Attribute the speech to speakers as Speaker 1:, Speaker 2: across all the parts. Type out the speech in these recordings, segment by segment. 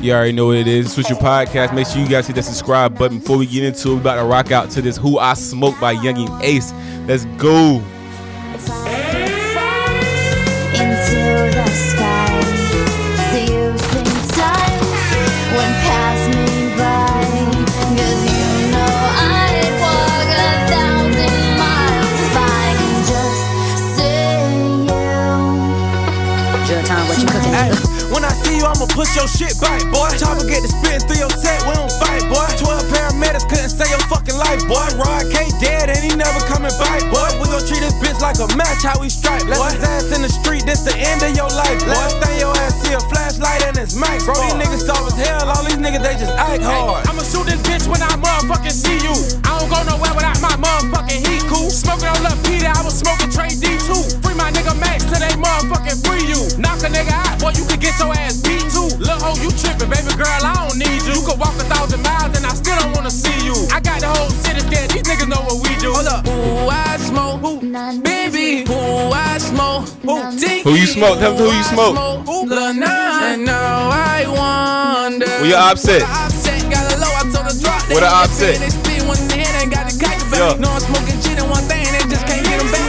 Speaker 1: You already know what it is. Swisher podcast. Make sure you guys hit that subscribe button. Before we get into it, we about to rock out to this Who I Smoke by Yungeen Ace. Let's go.
Speaker 2: I'ma push your shit back, boy. Chopper get to spitting through your set, we don't fight, boy. 12 paramedics couldn't save your fucking life, boy. Rod K dead and he never coming back, boy. We gon' treat this bitch like a match, how we strike, boy. Left his ass in the street, this the end of your life, boy. Last thing your ass see a flashlight and it's max, bro. These niggas soft as hell, all these niggas, they just act hard.
Speaker 3: I'ma shoot this bitch when I motherfucking see you. I don't go nowhere without my motherfucking heat cool. Smoking on Lil Peter, I was smoking Trey motherfucking free you. Knock a nigga out, boy, you can get your ass beat too. Lil' hoe, you tripping, baby girl, I don't need you. You could walk a thousand miles and I still don't wanna see you. I got the whole city scared, these niggas know what we do.
Speaker 2: Hold up.
Speaker 3: Who I smoke, who, baby, who I smoke, who,
Speaker 1: Who you smoke? Tell me who you smoke.
Speaker 3: Lil' Nas, and now I wonder.
Speaker 1: Where your offset?
Speaker 3: Offset a low, I told her drop
Speaker 1: Where the offset?
Speaker 3: They spin one in the head, ain't got the kite back.
Speaker 1: Yeah.
Speaker 3: No, I'm smoking shit in one thing, they just can't get them back.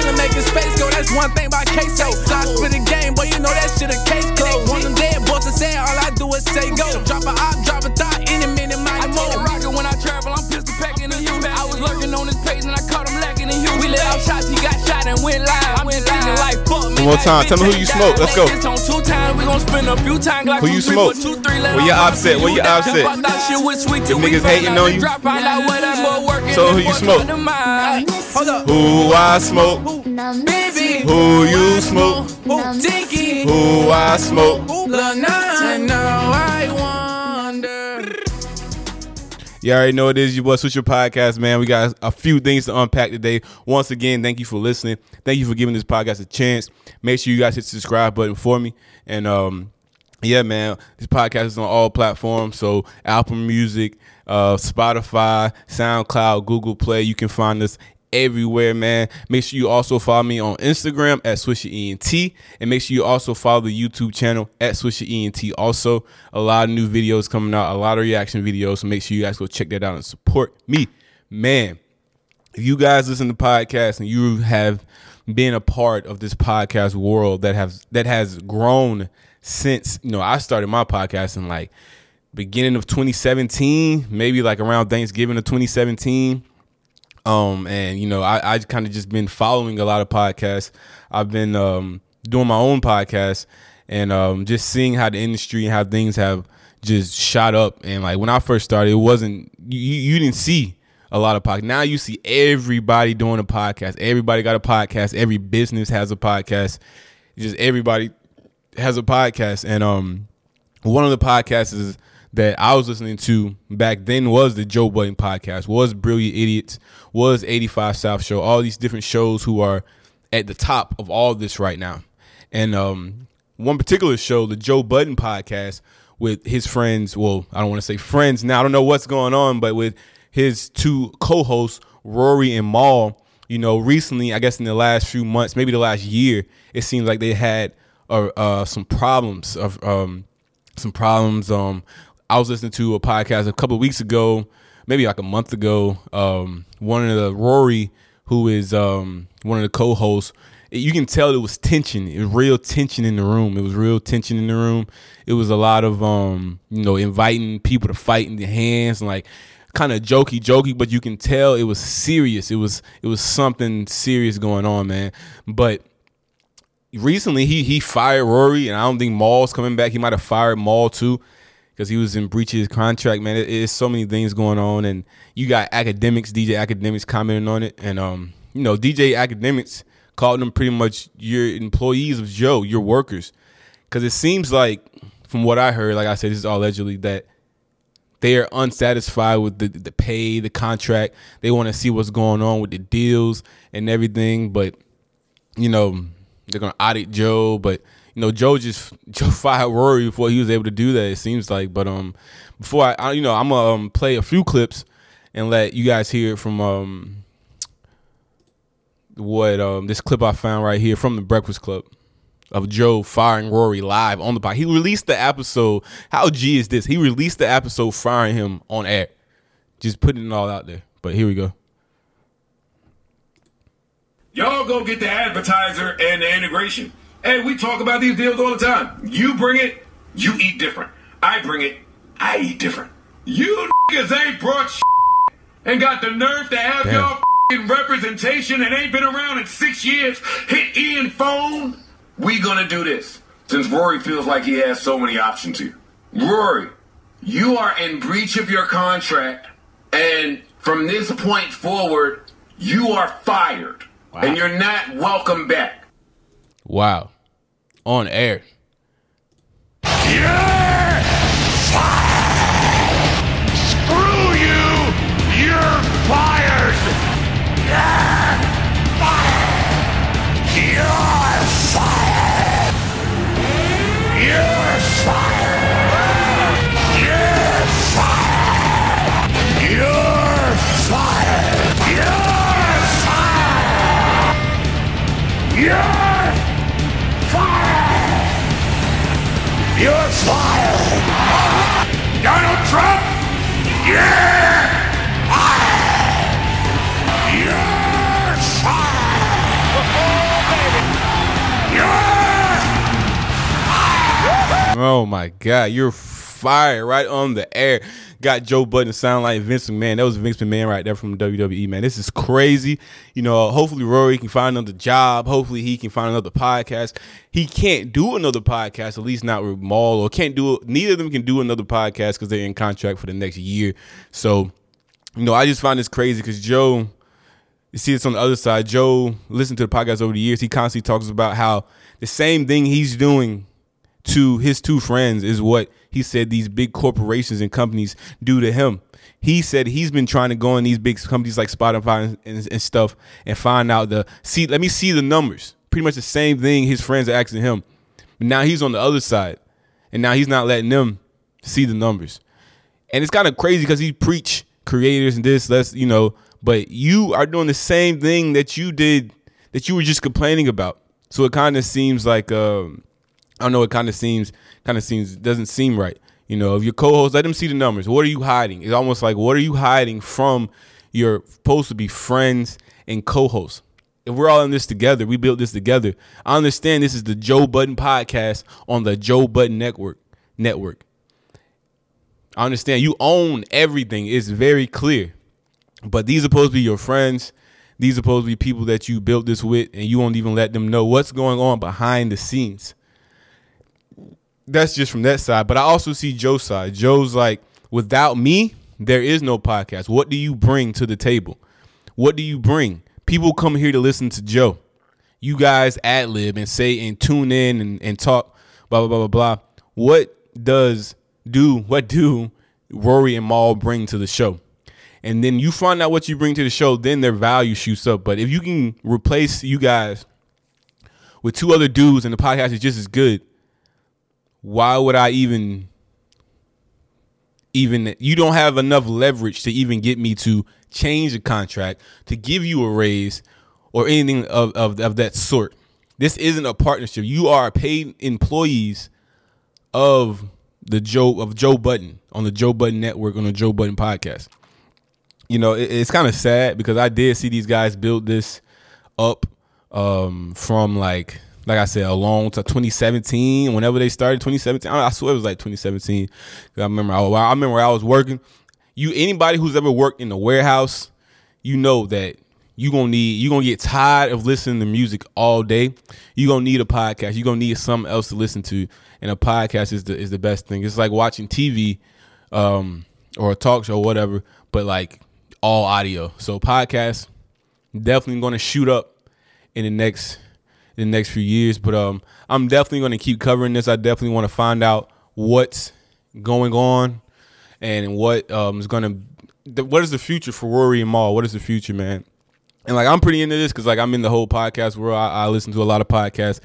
Speaker 3: Double back. My killer making space go, that's one thing about queso. Shots for the game, boy, you know that shit a case closed. One of them dead boys that say all I do is say go. Drop a op, drop a thought, any minute, mighty mo. I rocket when I travel, I'm pistol packing the human. I was lurking on his page and I caught him lacking in human. We let out shots, he got shot and went live. I'm just thinking like, fuck me.
Speaker 1: One more time. Tell me who you smoke. Let's go.
Speaker 3: Two times, we gon' spend a few times. Like
Speaker 1: Who
Speaker 3: two,
Speaker 1: you
Speaker 3: three,
Speaker 1: smoke?
Speaker 3: four, two, three, let
Speaker 1: Where your
Speaker 3: out.
Speaker 1: offset? Where your
Speaker 3: That
Speaker 1: offset?
Speaker 3: fucked up shit was sweet till
Speaker 1: niggas hating on you?
Speaker 3: drop out, like, where that boy working,
Speaker 1: So who you
Speaker 3: boy
Speaker 1: smoke?
Speaker 3: Got the mind.
Speaker 2: Hold up.
Speaker 1: Who I smoke?
Speaker 4: Now
Speaker 3: Baby,
Speaker 1: Who you smoke?
Speaker 3: Who Dinky,
Speaker 1: Who I smoke?
Speaker 3: Lil Nas, and now I wonder.
Speaker 1: You already know it is your boy Swisher Podcast, man. We got a few things to unpack today. Once again, thank you for listening. Thank you for giving this podcast a chance. Make sure you guys hit the subscribe button for me. And um, yeah, man, this podcast is on all platforms. So Apple Music, uh, Spotify, SoundCloud, Google Play. You can find us everywhere, man. Make sure you also follow me on Instagram at SwisherENT. And make sure you also follow the YouTube channel at SwisherENT. Also, a lot of new videos coming out, a lot of reaction videos. So make sure you guys go check that out and support me. Man, if you guys listen to podcasts and you have been a part of this podcast world that has that has grown since you know I started my podcast in like beginning of 2017, maybe like around Thanksgiving of 2017. Um, and you know, I I kind of just been following a lot of podcasts. I've been um doing my own podcast and um just seeing how the industry and how things have just shot up. And like when I first started, it wasn't you you didn't see a lot of podcasts. Now you see everybody doing a podcast. Everybody got a podcast. Every business has a podcast. Just everybody has a podcast. And um one of the podcasts is that I was listening to back then was the Joe Budden podcast, was Brilliant Idiots, was 85 South Show, all these different shows who are at the top of all this right now. And um, one particular show, the Joe Budden podcast, with his friends, well, I don't want to say friends now, I don't know what's going on, but with his two co hosts, Rory and Mal, you know, recently, I guess in the last few months, maybe the last year, it seems like they had uh, uh, some problems of um, some problems. Um, I was listening to a podcast a couple weeks ago, maybe like a month ago. Um, one of the Rory, who is um, one of the co-hosts, you can tell it was tension. It was real tension in the room. It was real tension in the room. It was a lot of um, you know, inviting people to fight in the hands and like kind of jokey jokey, but you can tell it was serious. It was it was something serious going on, man. But recently he he fired Rory, and I don't think Mal's coming back. He might have fired Mal too because he was in breach of his contract. Man, it, it's so many things going on, and you got Akademiks, DJ Akademiks commenting on it, and um, you know, DJ Akademiks called them pretty much your employees of Joe, your workers, because it seems like from what I heard, like I said, this is all allegedly that they are unsatisfied with the the pay, the contract. They want to see what's going on with the deals and everything, but you know they're gonna audit Joe, but know Joe just Joe fired Rory before he was able to do that. It seems like, but um, before I, I you know I'm gonna um, play a few clips and let you guys hear from um what um this clip I found right here from the Breakfast Club. of Joe firing Rory live on the pod. He released the episode. How G is this? He released the episode firing him on air. Just putting it all out there. But here we go.
Speaker 5: Y'all go get the advertiser and the integration. Hey, we talk about these deals all the time. You bring it, you eat different. I bring it, I eat different. You niggas ain't brought shit and got the nerve to have
Speaker 1: Damn.
Speaker 5: y'all representation and ain't been around in six years. Hit Ian phone. We gonna do this since Rory feels like he has so many options here. Rory, you are in breach of your contract, and from this point forward, you are fired, and you're not welcome back.
Speaker 1: Wow. On air.
Speaker 6: Screw you! You're fired! You're fired! You're fired! You're fired! You're fired! You're fired! You're fired! You're fired! You're fired! Donald Trump! You're fired! You're fired! You're
Speaker 1: Oh my God, you're fired right on the air. Got Joe Budden sound like Vince McMahon. That was Vince McMahon right there from WWE, man. This is crazy. You know, hopefully Rory can find another job. Hopefully he can find another podcast. He can't do another podcast, at least not with Mal, or can't do it. neither of them can do another podcast because they're in contract for the next year. So, you know, I just find this crazy because Joe you see it's on the other side. Joe listened to the podcast over the years. He constantly talks about how the same thing he's doing to his two friends is what he said these big corporations and companies do to him. He said he's been trying to go in these big companies like Spotify and, and, and stuff and find out the see. Let me see the numbers. Pretty much the same thing his friends are asking him. But now he's on the other side, and now he's not letting them see the numbers. And it's kind of crazy because he preach creators and this, that's you know, but you are doing the same thing that you did that you were just complaining about. So it kind of seems like um, I know. It kind of seems kind of seems doesn't seem right. You know, if your co-host, let them see the numbers. What are you hiding? It's almost like what are you hiding from your supposed to be friends and co-hosts? If we're all in this together, we built this together. I understand this is the Joe Budden podcast on the Joe Budden Network. Network. I understand you own everything. It's very clear. But these are supposed to be your friends. These are supposed to be people that you built this with, and you won't even let them know what's going on behind the scenes. That's just from that side. But I also see Joe's side. Joe's like, without me, there is no podcast. What do you bring to the table? What do you bring? People come here to listen to Joe. You guys ad lib and say and tune in and, and talk, blah, blah, blah, blah, blah. What does do, what do Rory and Mal bring to the show? and then you find out what you bring to the show, then their value shoots up. But if you can replace you guys with two other dudes and the podcast is just as good, why would I even even you don't have enough leverage to even get me to change the contract, to give you a raise or anything of, of, of that sort. This isn't a partnership. You are paid employees of the Joe of Joe Budden on the Joe Budden Network on the Joe Budden podcast you know, it, it's kind of sad because I did see these guys build this up um, from like, like I said, a long to 2017. Whenever they started, 2017. I, I swear it was like 2017. I remember, I, I remember I was working. You, anybody who's ever worked in the warehouse, you know that you gonna need, you gonna get tired of listening to music all day. You gonna need a podcast. You gonna need something else to listen to, and a podcast is the is the best thing. It's like watching TV, um, or a talk show, or whatever, but like all audio. So podcast definitely to shoot up in the next in the next few years. But um, I'm definitely going to keep covering this. I definitely want to find out what's going on and what um is going to what is the future for Rory and Mal. What is the future, man? And like I'm pretty into this because like I'm in the whole podcast world. I, I listen to a lot of podcasts.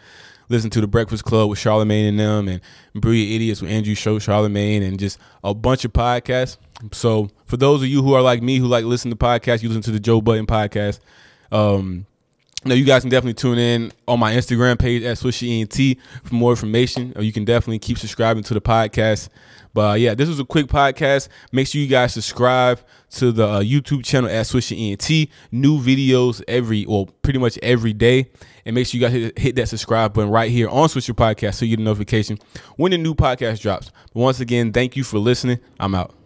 Speaker 1: Listen to the Breakfast Club with Charlemagne and them, and Brilliant Idiots with Andrew Schulz, Charlemagne, and just a bunch of podcasts. So for those of you who are like me, who like listen to podcasts, you listen to the Joe Budden podcast. Um, Now you guys can definitely tune in on my Instagram page at Swisher ENT for more information. Or you can definitely keep subscribing to the podcast. But uh, yeah, this was a quick podcast. Make sure you guys subscribe to the uh, YouTube channel at Swisher ENT. New videos every, well, pretty much every day. And make sure you guys hit, hit that subscribe button right here on Swisher Podcast so you get a notification when the new podcast drops. But once again, thank you for listening. I'm out.